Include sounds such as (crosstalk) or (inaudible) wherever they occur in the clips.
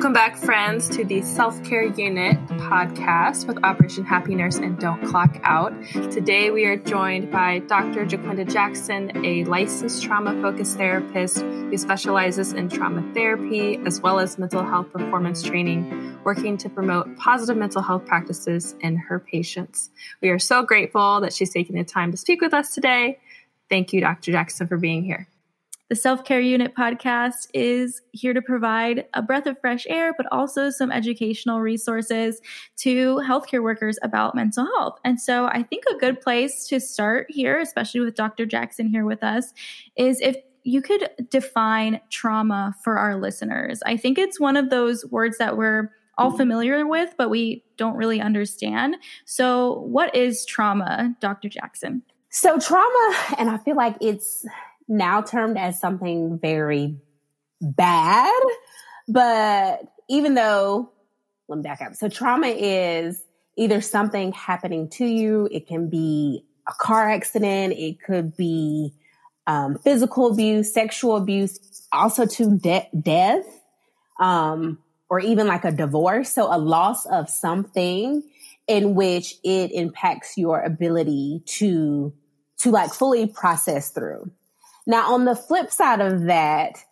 Welcome back, friends, to the Self Care Unit podcast with Operation Happy Nurse and Don't Clock Out. Today, we are joined by Dr. JaQuinda Jackson, a licensed trauma focused therapist who specializes in trauma therapy as well as mental health performance training, working to promote positive mental health practices in her patients. We are so grateful that she's taking the time to speak with us today. Thank you, Dr. Jackson, for being here. The Self Care Unit podcast is here to provide a breath of fresh air, but also some educational resources to healthcare workers about mental health. And so I think a good place to start here, especially with Dr. Jackson here with us, is if you could define trauma for our listeners. I think it's one of those words that we're all familiar with, but we don't really understand. So, what is trauma, Dr. Jackson? So, trauma, and I feel like it's now termed as something very bad. But even though, let me back up. So trauma is either something happening to you. It can be a car accident. It could be um, physical abuse, sexual abuse, also to de- death, um, or even like a divorce. So a loss of something in which it impacts your ability to to like fully process through. Now, on the flip side of that,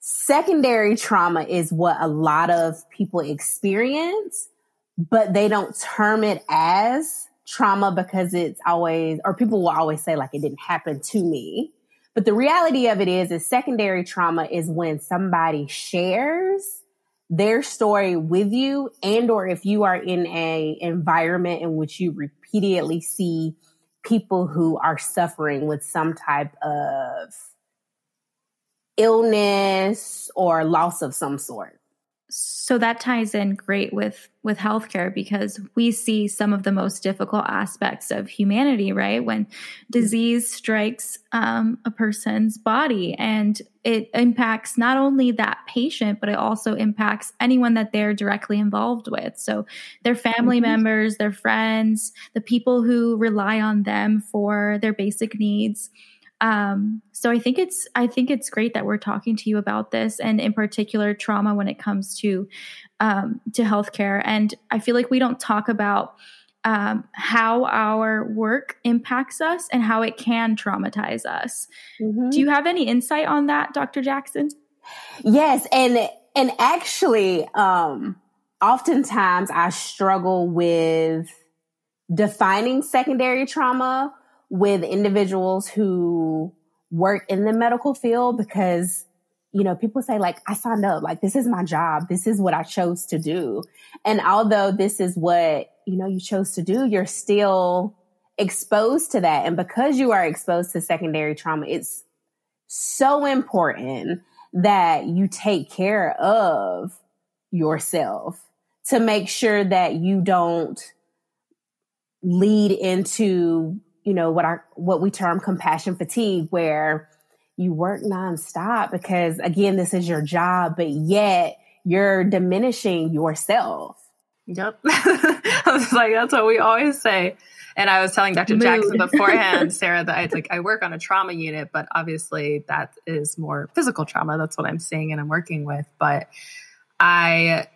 secondary trauma is what a lot of people experience, but they don't term it as trauma because it's always, or people will always say like it didn't happen to me. But the reality of it is, is secondary trauma is when somebody shares their story with you and or if you are in a environment in which you repeatedly see people who are suffering with some type of illness or loss of some sort. So that ties in great with with healthcare because we see some of the most difficult aspects of humanity, right? When disease strikes um, a person's body and it impacts not only that patient, but it also impacts anyone that they're directly involved with. So their family mm-hmm. members, their friends, the people who rely on them for their basic needs. Um, so I think it's I think it's great that we're talking to you about this, and in particular trauma when it comes to um, to healthcare. And I feel like we don't talk about um, how our work impacts us and how it can traumatize us. Mm-hmm. Do you have any insight on that, Dr. Jackson? Yes, and and actually, um, oftentimes I struggle with defining secondary trauma with individuals who work in the medical field because you know people say like i signed up. Like this is my job. This is what i chose to do. And although this is what you know you chose to do you're still exposed to that. And because you are exposed to secondary trauma it's so important that you take care of yourself to make sure that you don't lead into you know, what our, what we term compassion fatigue, where you work nonstop because again, this is your job, but yet you're diminishing yourself. Yep. (laughs) I was like, that's what we always say. And I was telling Dr. Mood. Jackson (laughs) beforehand, Sarah, that I like I work on a trauma unit, but obviously that is more physical trauma. That's what I'm seeing and I'm working with. But I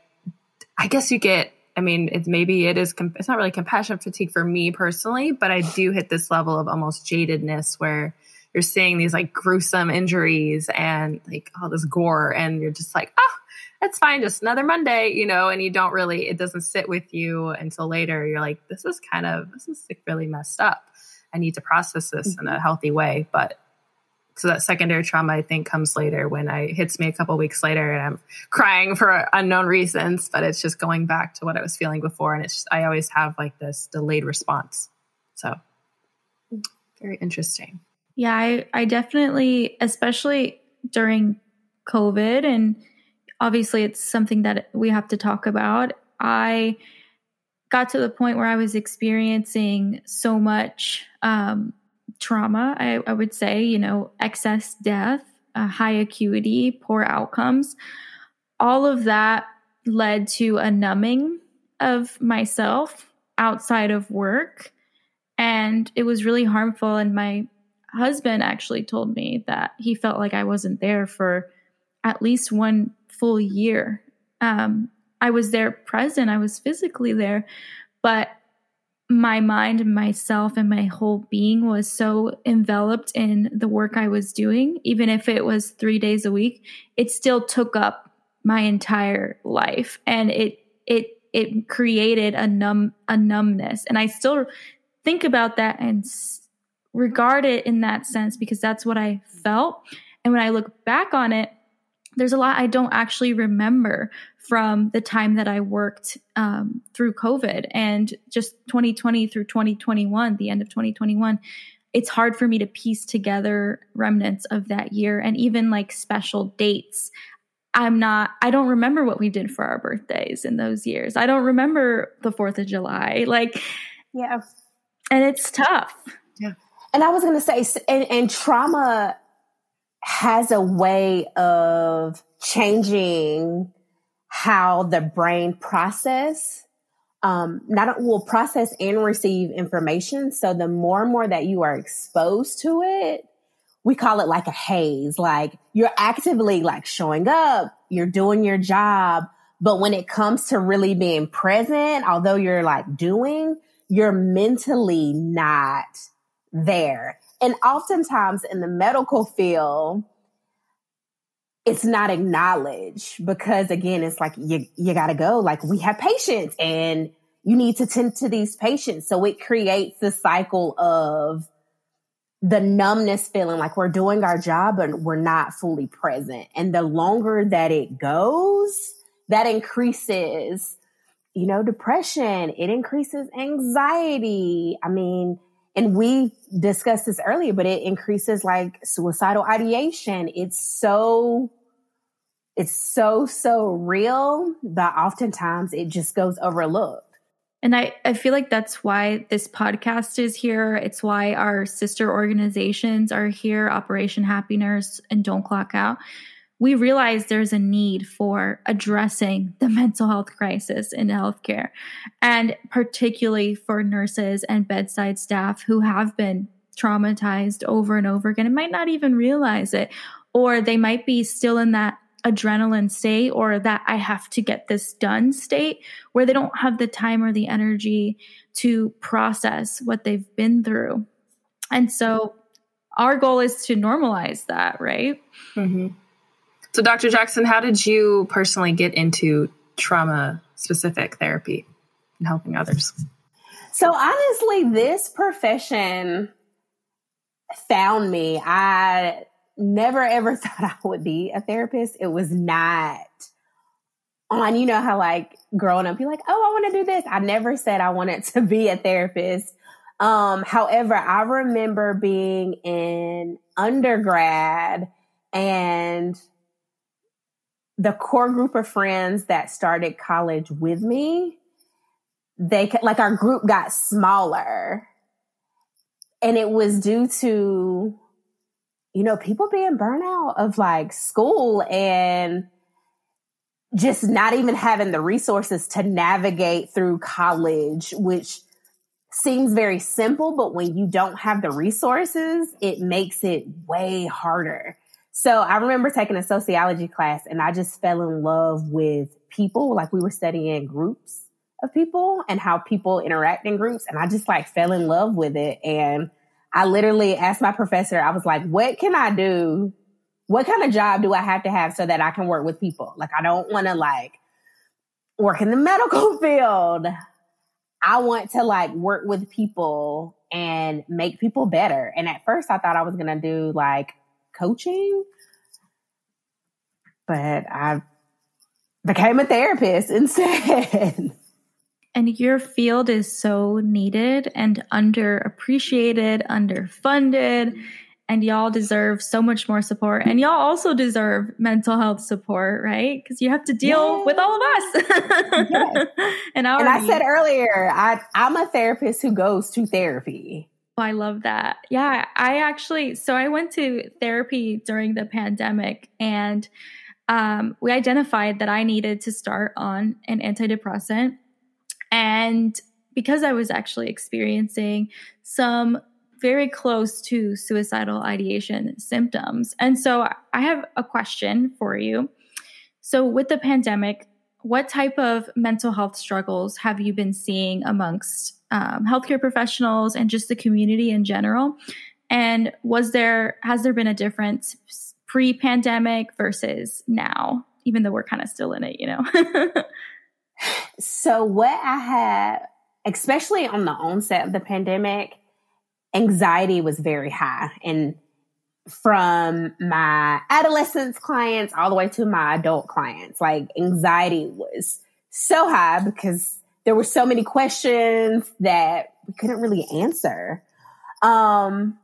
I guess you get I mean, it's maybe it is, it's not really compassion fatigue for me personally, but I do hit this level of almost jadedness where you're seeing these like gruesome injuries and like all this gore, and you're just like, oh, that's fine, just another Monday, you know, and you don't really, it doesn't sit with you until later. You're like, this is kind of, this is like really messed up. I need to process this mm-hmm. in a healthy way. But so that secondary trauma i think comes later when i hits me a couple weeks later and i'm crying for unknown reasons but it's just going back to what i was feeling before. And it's just, i always have like this delayed response. So very interesting. Yeah i i definitely especially during covid and obviously it's something that we have to talk about. I got to the point where i was experiencing so much um trauma, I, I would say, you know, excess death, uh, high acuity, poor outcomes, all of that led to a numbing of myself outside of work. And it was really harmful. And my husband actually told me that he felt like I wasn't there for at least one full year um, I was there present, I was physically there, but my mind and myself and my whole being was so enveloped in the work I was doing, even if it was three days a week, it still took up my entire life. And it, it, it created a numb, a numbness. And I still think about that and regard it in that sense because that's what I felt. And when I look back on it, there's a lot I don't actually remember from the time that I worked um, through COVID and just 2020 through 2021, the end of 2021. It's hard for me to piece together remnants of that year and even like special dates. I'm not, I don't remember what we did for our birthdays in those years. I don't remember the 4th of July. Like, yeah. And it's tough. Yeah. And I was going to say, and, and trauma has a way of changing how the brain process um, not will process and receive information. So the more and more that you are exposed to it, we call it like a haze. Like you're actively like showing up, you're doing your job. But when it comes to really being present, although you're like doing, you're mentally not there. And oftentimes in the medical field, it's not acknowledged because again, it's like you, you gotta go. Like we have patients and you need to tend to these patients. So it creates the cycle of the numbness feeling like we're doing our job and we're not fully present. And the longer that it goes, that increases, you know, depression. It increases anxiety. I mean, and we discussed this earlier, but it increases like suicidal ideation. It's so, it's so, so real that oftentimes it just goes overlooked. And I, I feel like that's why this podcast is here. It's why our sister organizations are here, Operation Happy Nurse and Don't Clock Out, we realize there's a need for addressing the (laughs) mental health crisis in healthcare, and particularly for nurses and bedside staff who have been traumatized over and over again and might not even realize it, or they might be still in that adrenaline state or that I have to get this done state where they don't have the time or the energy to process what they've been through. And so our goal is to normalize that, right? Mm-hmm. So, Dr. Jackson, how did you personally get into trauma specific therapy and helping others? So, honestly, this profession found me. I never ever (laughs) thought I would be a therapist. It was not on, you know, how like growing up, you're like, oh, I want to do this. I never said I wanted (laughs) to be a therapist. Um, however, I remember being in undergrad and the core group of friends that started college with me, they like our group got smaller. And it was due to, you know, people being burnout of like school and just not even having the resources to navigate through college, which seems very simple, but when you don't have the resources, it makes it way harder. So I remember taking a sociology class and I just fell in love with people. Like we were studying groups of people and how people interact in groups. And I just like fell in love with it. And I literally asked my professor, I was like, what can I do? What kind of job do I have to have so that I can work with people? Like, I don't want to like work in the medical (laughs) field. I want to like work with people and make people better. And at first I thought I was going to do like coaching, but I became a therapist instead. (laughs) And your field is so needed and underappreciated, underfunded, and y'all deserve so much more support. And y'all also deserve mental health support, right? Because you have to deal yes. with all of us. yes. and, (laughs) and I said earlier, I, I'm a therapist who goes to therapy. Oh, I love that. Yeah, I actually, so I went to therapy during the pandemic and um, we identified that I needed to start on an antidepressant. And because I was actually experiencing some very close to suicidal ideation symptoms. And so I have a question for you. So, with the pandemic, what type of mental health struggles have you been seeing amongst um, healthcare professionals and just the community in general? And was there has there been a difference pre-pandemic versus now, even though we're kind of still in it, you know? (laughs) so what I had, especially on the onset of the pandemic, anxiety was very high and from my adolescence clients all the way to my adult clients. Like anxiety was so high because there were so many questions that we couldn't really answer. Um,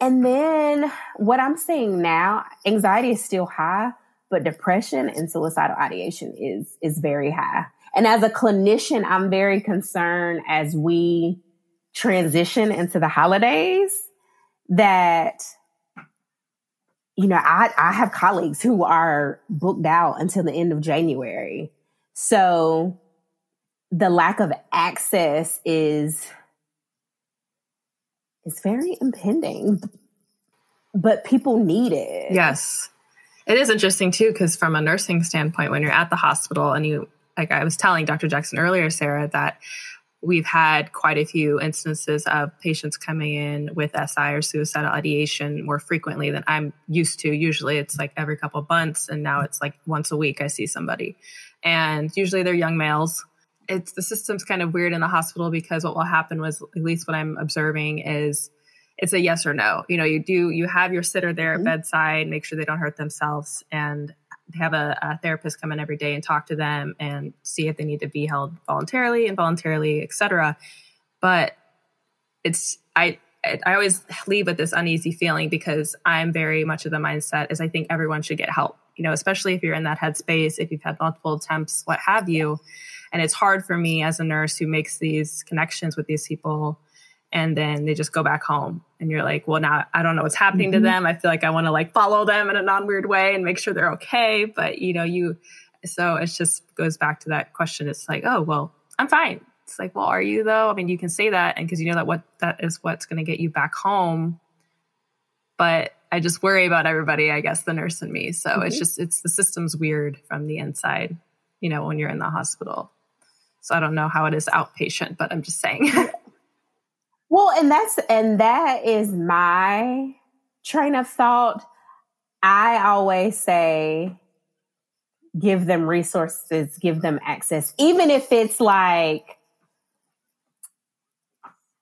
and then what I'm seeing now, anxiety is still high, but depression and suicidal ideation is is very high. And as a clinician, I'm very concerned as we transition into the holidays that you know, I, I have colleagues who are booked out until the end of January. So the lack of access is is very impending. But people need it. Yes. It is interesting too, because from a nursing standpoint, when you're at the hospital and you like I was telling Dr. Jackson earlier, Sarah, that we've had quite a few instances of patients coming in with SI or suicidal ideation more frequently than I'm used to. Usually it's like every couple of months, and now it's like once a week I see somebody. And usually they're young males. It's the system's kind of weird in the hospital because what will happen was, at least what I'm observing, is it's a yes or no. You know, you do you have your sitter there mm-hmm. bedside, make sure they don't hurt themselves, and have a, a, therapist come in every day and talk to them and see if they need to be held voluntarily, involuntarily, etc. But it's I I always leave with this uneasy feeling because I'm very much of the mindset is I think everyone should get help. You know, especially if you're in that headspace, if you've had multiple attempts, what have you. And it's hard for me as a nurse who makes these connections with these people and then they just go back home. And you're like well now i don't know what's happening mm-hmm. to them. I feel like i want to like follow them in a non-weird way and make sure they're okay. But you know you so it just goes back to that question. It's like oh well i'm fine. It's like well are you though? I mean you can say that and because you know that what that is what's going to get you back home. But i just worry about everybody i guess the nurse and me. So mm-hmm. it's just it's the system's weird from the inside you know when you're in the hospital so i don't know how it is outpatient but i'm just saying (laughs) Well, and that's and that is my train of thought. I always say give them resources, give them access, even if it's like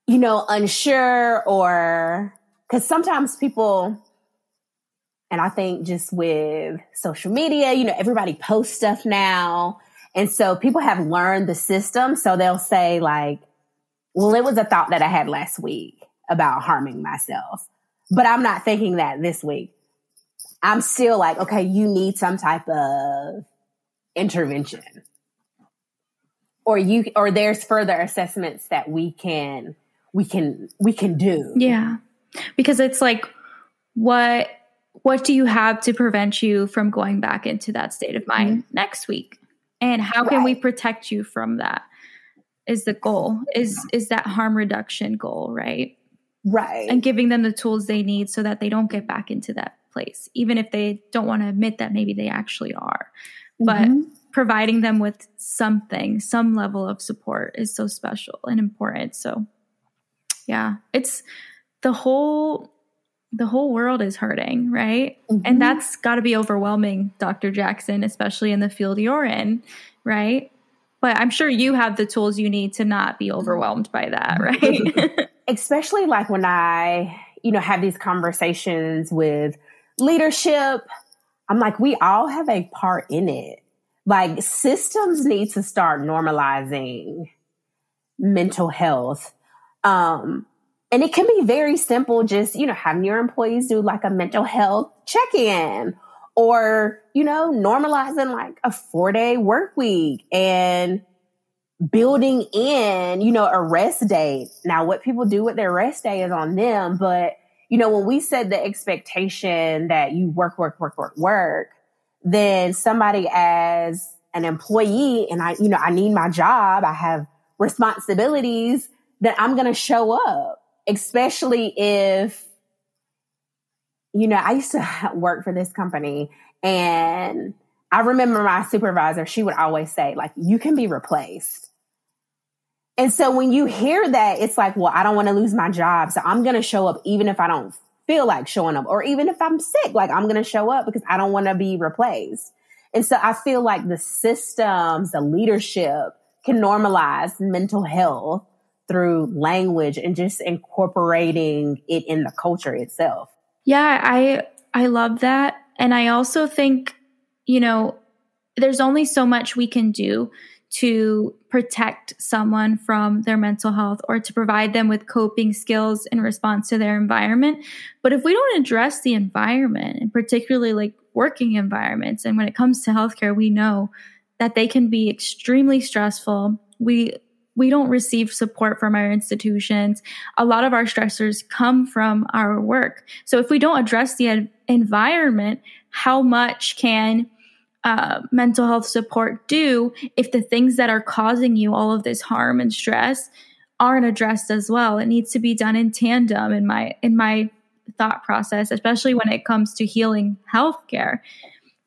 you know, unsure or because sometimes people and I think just with social media, you know, everybody posts stuff now. And so people have learned the system. So they'll say like, well, it was a thought that I had last week about harming myself, but I'm not thinking that this week. I'm still like, okay, you need some type of intervention or you, or there's further assessments that we can, we can, we can do. Yeah. Because it's like, what, what do you have to prevent you from going back into that state of mind mm-hmm. next week? And how right. can we protect you from that? is the goal is is that harm reduction goal right right and giving them the tools they need so that they don't get back into that place even if they don't want to admit that maybe they actually are but mm-hmm. providing them with something some level of support is so special and important so yeah it's the whole the whole world is hurting right mm-hmm. and that's got to be overwhelming dr jackson especially in the field you're in right but I'm sure you have the tools you need to not be overwhelmed by that, (laughs) right? (laughs) Especially like when I, you know, have these conversations with leadership, I'm like, we all have a part in it. Like systems need to start normalizing mental health. Um, and it can be very simple, just, you know, having your employees do like a mental health check in or, you know, normalizing like a four day work week and building in, you know, a rest day. Now, what people do with their rest day is on them. But, you know, when we set the expectation that you work, work, work, work, work, then somebody as an employee and I, you know, I need my job, I have responsibilities that I'm going to show up, especially if you know, I used to (laughs) work for this company and I remember my supervisor, she would always say, like, you can be replaced. And so when you hear that, it's like, well, I don't want to lose my job. So I'm going to show up even if I don't feel like showing up or even if I'm sick, like I'm going to show up because I don't want to be replaced. And so I feel like the systems, the leadership can normalize mental health through language and just incorporating it in the culture itself. Yeah, I I love that. And I also think, you know, there's only so much we can do to protect someone from their mental health or to provide them with coping skills in response to their environment. But if we don't address the environment, and particularly like working environments, and when it comes to healthcare, we know that they can be extremely stressful. We we don't receive support from our institutions. A lot of our stressors come from our work. So if we don't address the environment, how much can uh, mental health support do if the things that are causing you all of this harm and stress aren't addressed as well? It needs to be done in tandem in my in my thought process, especially when it comes to healing healthcare,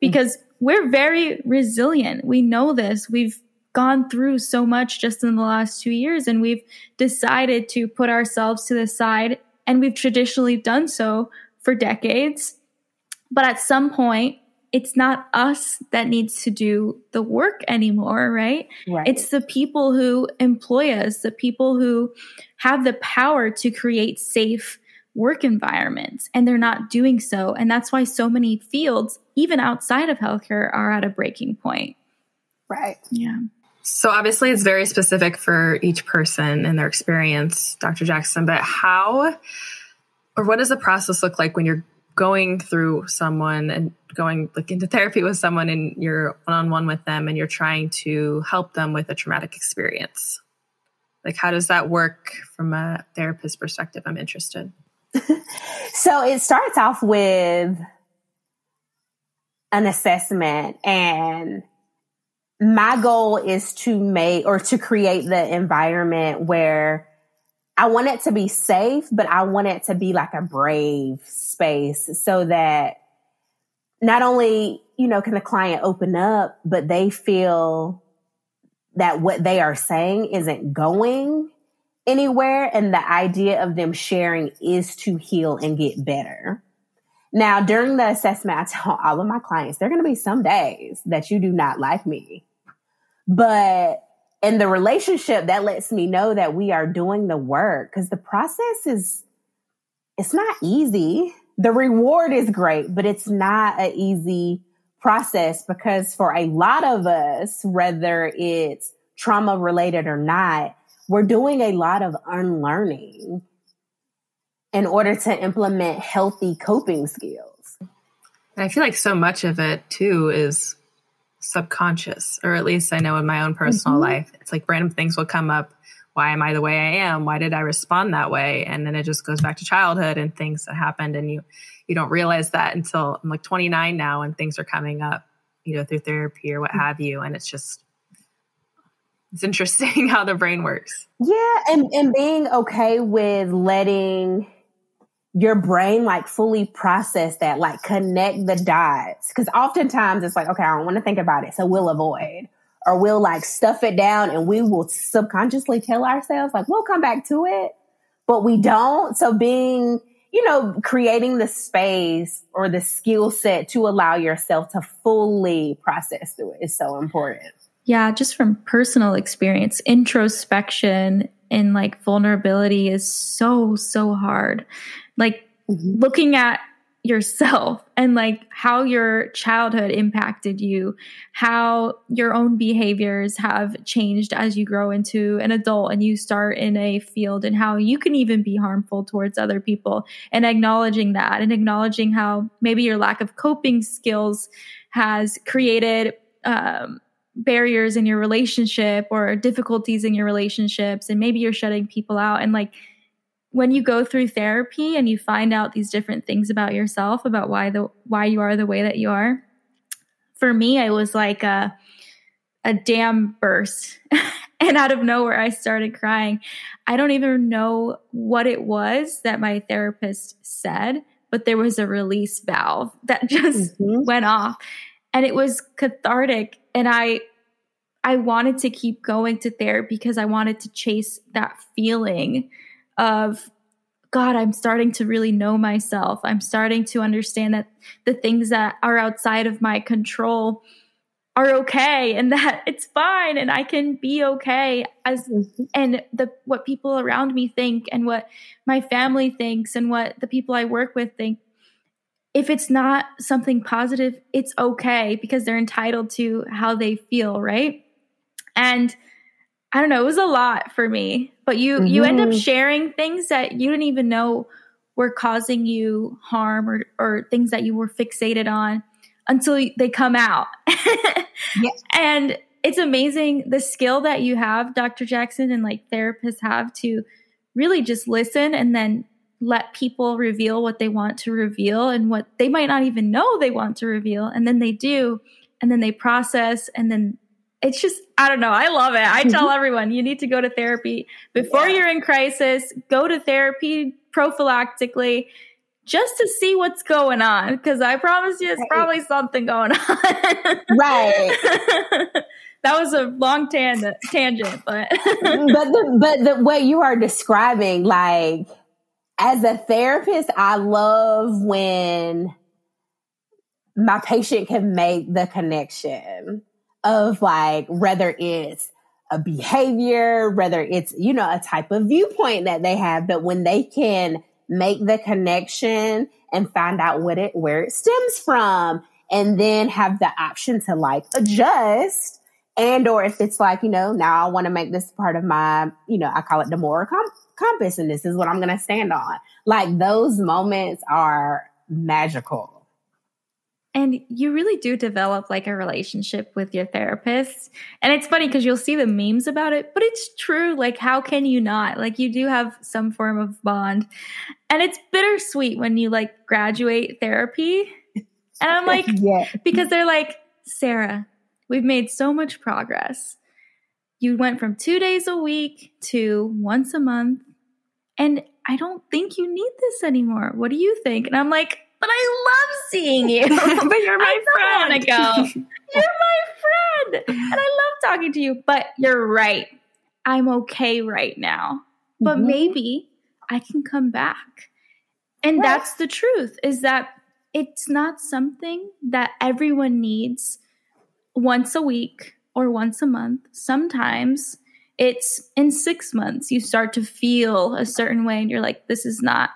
because we're very resilient. We know this. We've gone through so much just in the last two years, and we've decided to put ourselves to the side, and we've traditionally done so for decades. But at some point, it's not us that needs to do the work anymore, right? right? It's the people who employ us, the people who have the power to create safe work environments, and they're not doing so. And that's why so many fields, even outside of healthcare, are at a breaking point. Right. Yeah. So obviously it's very specific for each person and their experience, Dr. Jackson, but how or what does the process look like when you're going through someone and going like into therapy with someone and you're one-on-one with them and you're trying to help them with a traumatic experience? Like how does that work from a therapist perspective? I'm interested. (laughs) so it starts off with an assessment and my goal is to make or to create the environment where I want it to be safe, but I want it to be like a brave space so that not only, you know, can the client open up, but they feel that what they are saying isn't going anywhere. And the idea of them sharing is to heal and get better. Now, during the assessment, I tell all of my clients, there are going to be some days that you do not like me. But in the relationship, that lets me know that we are doing the work because the process is, it's not easy. The reward is great, but it's not an easy process because for a lot of us, whether it's trauma related or not, we're doing a lot of unlearning in order to implement healthy coping skills. And I feel like so much of it too is subconscious, or at least I know in my own personal mm-hmm. life, it's like random things will come up. Why am I the way I am? Why did I respond that way? And then it just goes back to childhood and things that happened, and you you don't realize that until I'm like 29 now, and things are coming up, you know, through therapy or what mm-hmm. have you, and it's just it's interesting (laughs) how the brain works. Yeah, and and being okay with letting your brain like fully process that, like connect the dots. Cause oftentimes it's like, okay, I don't want to think about it. So we'll avoid or we'll like stuff it down and we will subconsciously tell ourselves like, we'll come back to it, but we don't. So being, you know, creating the space or the skill set to allow yourself to fully process through it is so important. Yeah, just from personal experience, introspection and like vulnerability is so, so hard like mm-hmm. looking at yourself and like how your childhood impacted you, how your own behaviors have changed as you grow into an adult and you start in a field, and how you can even be harmful towards other people, and acknowledging that and acknowledging how maybe your lack of coping skills has created. Um, barriers in your relationship or difficulties in your relationships and maybe you're shutting people out and like when you go through therapy and you find out these different things about yourself about why the why you are the way that you are for me i was like a a dam burst. (laughs) And out of nowhere i started crying. I don't even know what it was that my therapist said but there was a release valve that (laughs) just mm-hmm. went off. And it was cathartic. And I I wanted to keep going to therapy because I wanted to chase that feeling of God, I'm starting to really know myself. I'm starting to understand that the things that are outside of my control are okay and (laughs) that it's fine and I can be okay as and the what people around me think and what my family thinks and what the people I work with think if it's not something positive it's okay because they're entitled to how they feel right and I don't know, it was a lot for me. But you mm-hmm. you end up mm-hmm. sharing things that you didn't even know were causing you harm or or things that you were fixated on until they come out. (laughs) yeah. And it's amazing the skill that you have, Dr. Jackson, and like therapists have to really just listen and then let people reveal what they want to reveal and what they might not even know they want to reveal. And then they do, and then they process, and then it's just I don't know. I love it. I tell mm-hmm. everyone you need to go to therapy before yeah. you're in crisis. Go to therapy prophylactically just to see what's going on because I promise you it's right. probably something going on. right. (laughs) that was a long tangent, tangent, but mm, but the, but the way you are describing, like as a therapist, I love when my patient can make the connection of like whether it's a behavior, whether it's, you know, a type of viewpoint that they have, but when they can make the connection and find out what it, where it stems from, and then have the option to like adjust and or if it's like, you know, now I want to make this part of my, you know, I call it the moral com- compass and this is what I'm going to stand on. Like those moments are magical. And you really do develop like a relationship with your therapist. And it's funny because you'll see the memes about it, but it's true. Like, how can you not? Like, you do have some form of bond. And it's bittersweet when you like graduate therapy. (laughs) And I'm like, (laughs) yeah. because they're like, Sarah, we've made so much progress. You went from two days a week to once a month. And I don't think you need this anymore. What do you think? And I'm like, but I love seeing you. (laughs) but you're my I friend. go. (laughs) you're my friend. And I love talking to you. But you're right. I'm okay right now. But mm-hmm. maybe I can come back. And that's the truth is that it's not something that everyone needs once a week or once a month. Sometimes it's in six months you start to feel a certain way and you're like, this is not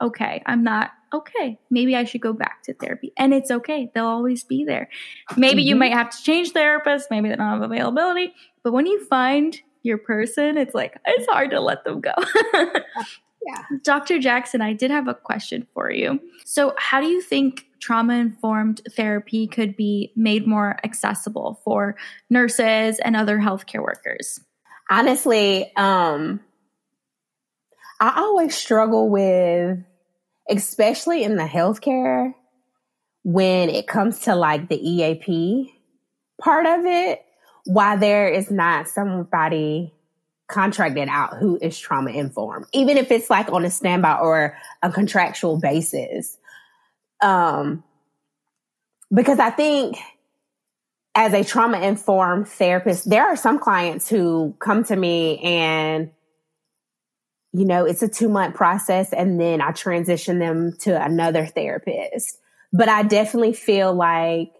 okay. I'm not okay, maybe I should go back to therapy. And it's okay. They'll always be there. Maybe mm-hmm. you might have to change therapists. Maybe they don't have availability. But when you find your person, it's like, it's hard to let them go. (laughs) yeah. Dr. Jackson, I did have a question for you. So, how do you think trauma informed therapy could be made more accessible for nurses and other healthcare workers? Honestly, um, I always struggle with especially in the healthcare, when it comes to like the EAP part of it, why there is not somebody contracted out who is trauma informed, even if it's like on a standby or a contractual basis. Um, because I think as a trauma informed therapist, there are some clients who come to me and you know, it's a two month process and then I transition them to another therapist. But I definitely feel like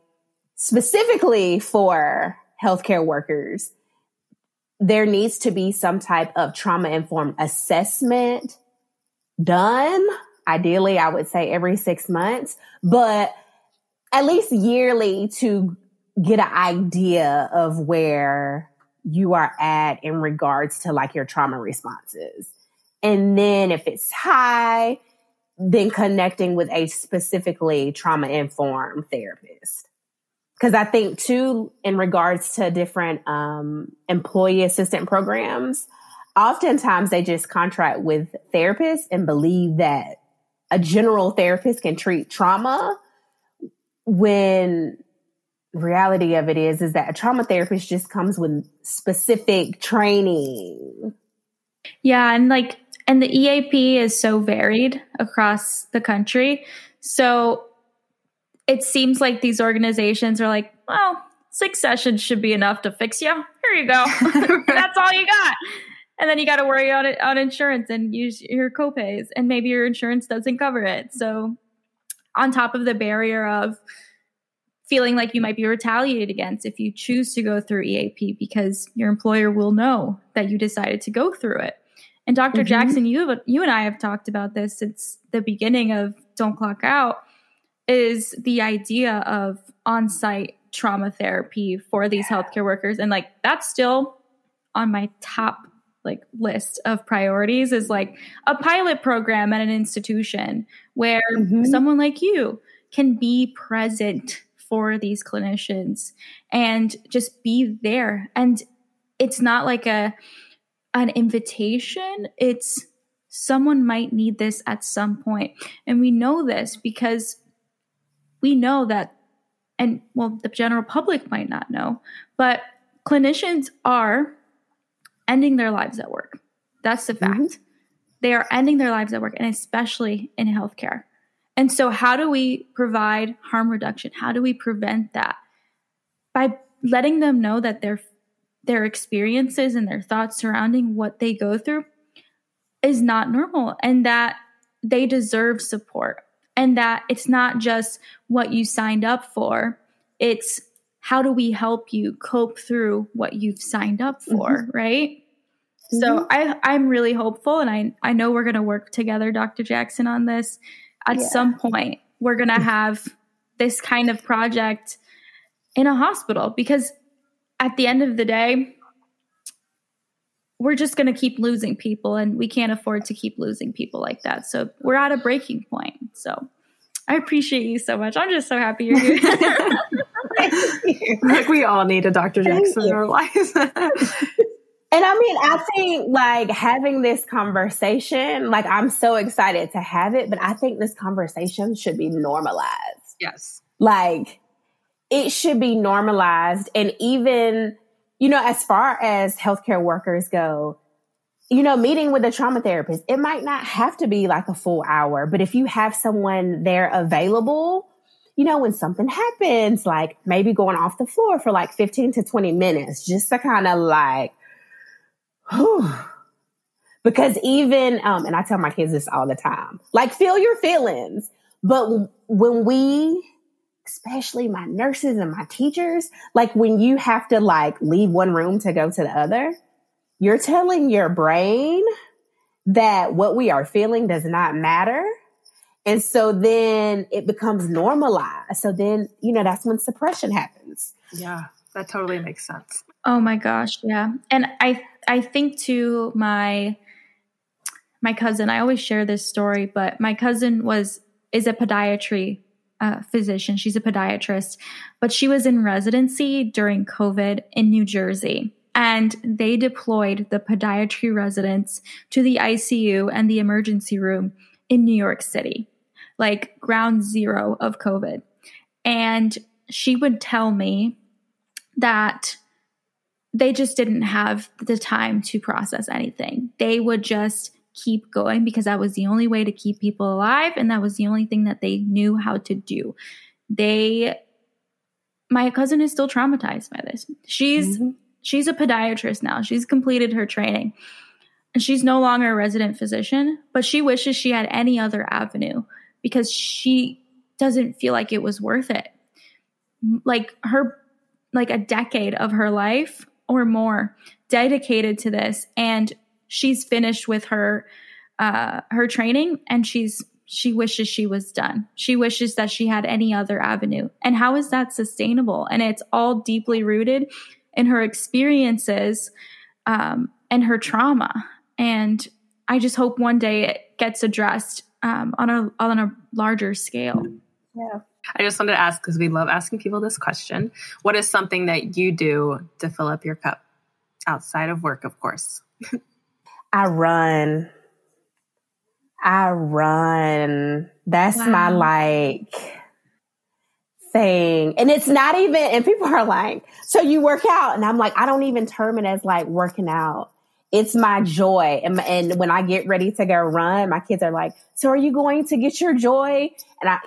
specifically for healthcare workers, there needs to be some type of trauma informed assessment done. Ideally, I would say every six months, but at least yearly to get an idea of where you are at in regards to like your trauma responses. And then if it's high, then connecting with a specifically trauma informed therapist. Cause I think too, in regards to different, um, employee assistant programs, oftentimes they just contract with therapists and believe that a general therapist can treat trauma when reality of it is, is that a trauma therapist just comes with specific training. Yeah. And like and the EAP is so varied across the country. So it seems like these organizations are like, well, six sessions should be enough to fix you. Here you go. (laughs) (laughs) That's all you got. And then you got to worry on it on insurance and use your copays, and maybe your insurance doesn't cover it. So, on top of the barrier of feeling like you might be retaliated against if you choose to go through EAP because your employer will know that you decided to go through it. And doctor mm-hmm. Jackson, you you and I have talked about this since the beginning of Don't Clock Out is the idea of on-site trauma therapy for these healthcare workers and like that's still on my top like list of priorities is like a pilot program at an institution where mm-hmm. someone like you can be present for these clinicians and just be there and it's not like a an invitation it's someone might need this at some point and we know this because we know that, and well, the general public might not know, but clinicians are ending their lives at work. That's the fact. Mm-hmm. They are ending their lives at work, and especially in healthcare. And so, how do we provide harm reduction? How do we prevent that? By letting them know that their their experiences and their thoughts surrounding what they go through is not normal and that they deserve support and that it's not just what you signed up for, it's how do we help you cope through what you've signed up for, mm-hmm. right? Mm-hmm. So I, I'm really hopeful, and I, I know we're going to work together, Dr. Jackson, on this. At yeah. some point, we're going to have this kind of project in a hospital because at the end of the day, we're just going to keep losing people and we can't afford to keep losing people like that. So we're at a breaking point. So I appreciate you so much. I'm just so happy you're here. (laughs) (laughs) like we all need a Dr. Jackson in our lives. (laughs) and I mean, I think like having this conversation, like I'm so excited to have it, but I think this conversation should be normalized. Yes. Like it should be normalized. And even you know, as far as healthcare workers go, you know, meeting with a trauma therapist, it might not have to be like a full hour, but if you have someone there available, you know, when something happens, like maybe going off the floor for like 15 to 20 minutes, just to kind of like, whew. Because even, um, and I tell my kids this all the time, like feel your feelings. But when we especially my nurses and my teachers, like when you have to like leave one room to go to the other, you're telling your brain that what we are feeling does not matter. And so then it becomes normalized. So then, you know, that's when suppression happens. Yeah, that totally makes sense. Oh my gosh, yeah. And I I think to my my cousin, I always share this story, but my cousin was is a podiatry uh, physician. She's a podiatrist, but she was in residency during COVID in New Jersey. And they deployed the podiatry residents to the ICU and the emergency room in New York City, like ground zero of COVID. And she would tell me that they just didn't have the time to process anything. They would just keep going because that was the only way to keep people alive and that was the only thing that they knew how to do. They my cousin is still traumatized by this. She's mm-hmm. she's a podiatrist now. She's completed her training. And she's no longer a resident physician, but she wishes she had any other avenue because she doesn't feel like it was worth it. Like her like a decade of her life or more dedicated to this and she's finished with her uh, her training and she's she wishes she was done. She wishes that she had any other avenue. And how is that sustainable? And it's all deeply rooted in her experiences um, and her trauma. And I just hope one day it gets addressed um, on a on a larger scale. Yeah. I just wanted to ask because we love asking people this question. What is something that you do to fill up your cup outside of work, of course? (laughs) I run. I run. That's wow. my like thing. And it's not even, and people are like, so you work out. And I'm like, I don't even term it as like working out. It's my joy. And, and when I get ready to go run, my kids are like, so are you going to get your joy? And I,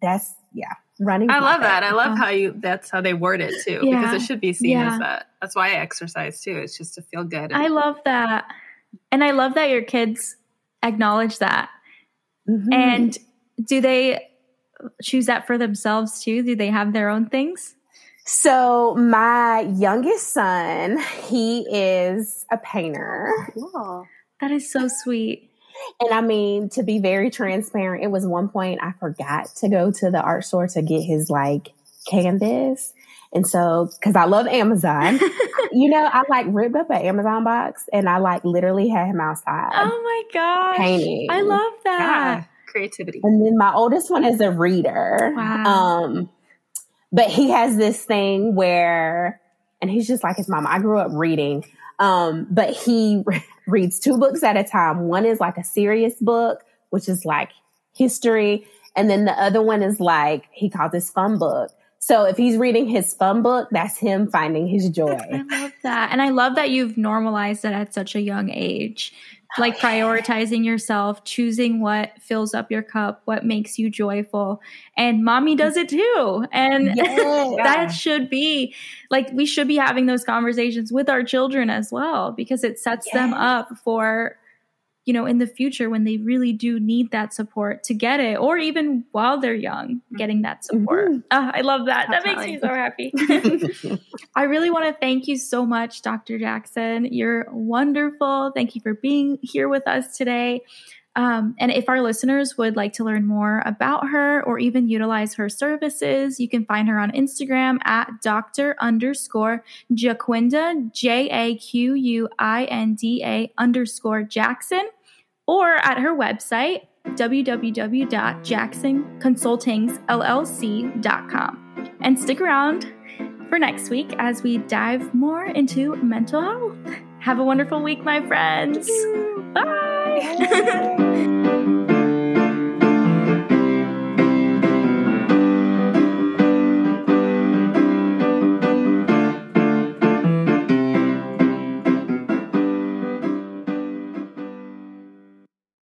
that's, yeah, running. I love that. I love uh-huh. how you. That's how they word it too, Yeah. because it should be seen Yeah. as that. That's why I exercise too. It's just to feel good. I love that. And I love that your kids acknowledge that. Mhm. And do they choose that for themselves too? Do they have their own things? so my youngest son, he is a painter. cool. That is so sweet. And I mean, to be very transparent, it was one point I forgot to go to the art store to get his like canvas. And so, cause I love Amazon, (laughs) you know, I like ripped up an Amazon box and I like literally had him outside Oh my gosh. painting. I love that. Yeah, creativity. And then my oldest one is a reader. Wow. Um, but he has this thing where, and he's just like his mom. I grew up reading, um, but he (laughs) reads two books at a time. One is like a serious book, which is like history. And then the other one is like, he calls his fun book. So if he's reading his fun book, that's him finding his joy. (laughs) I love that. And I love that you've normalized it at such a young age. Like (sighs) prioritizing yourself, choosing what fills up your cup, what makes you joyful. And mommy does it too. And (laughs) Yes. that should be like we should be having those conversations with our children as well because it sets them up for you know in the future when they really do need that support to get it or even while they're young getting that support Mhm. Ah, i love that that makes me so happy (laughs) (laughs) I really want to thank you so much, Dr. Jackson. You're wonderful. Thank you for being here with us today. Um, and if our listeners would like to learn more about her or even utilize her services, you can find her on Instagram at Dr. underscore Jaquinda, J A Q U I N D A underscore Jackson, or at her website, www.jacksonconsultingsllc.com. And stick around for next week as we dive more into mental health. Have a wonderful week, my friends. Bye. (laughs)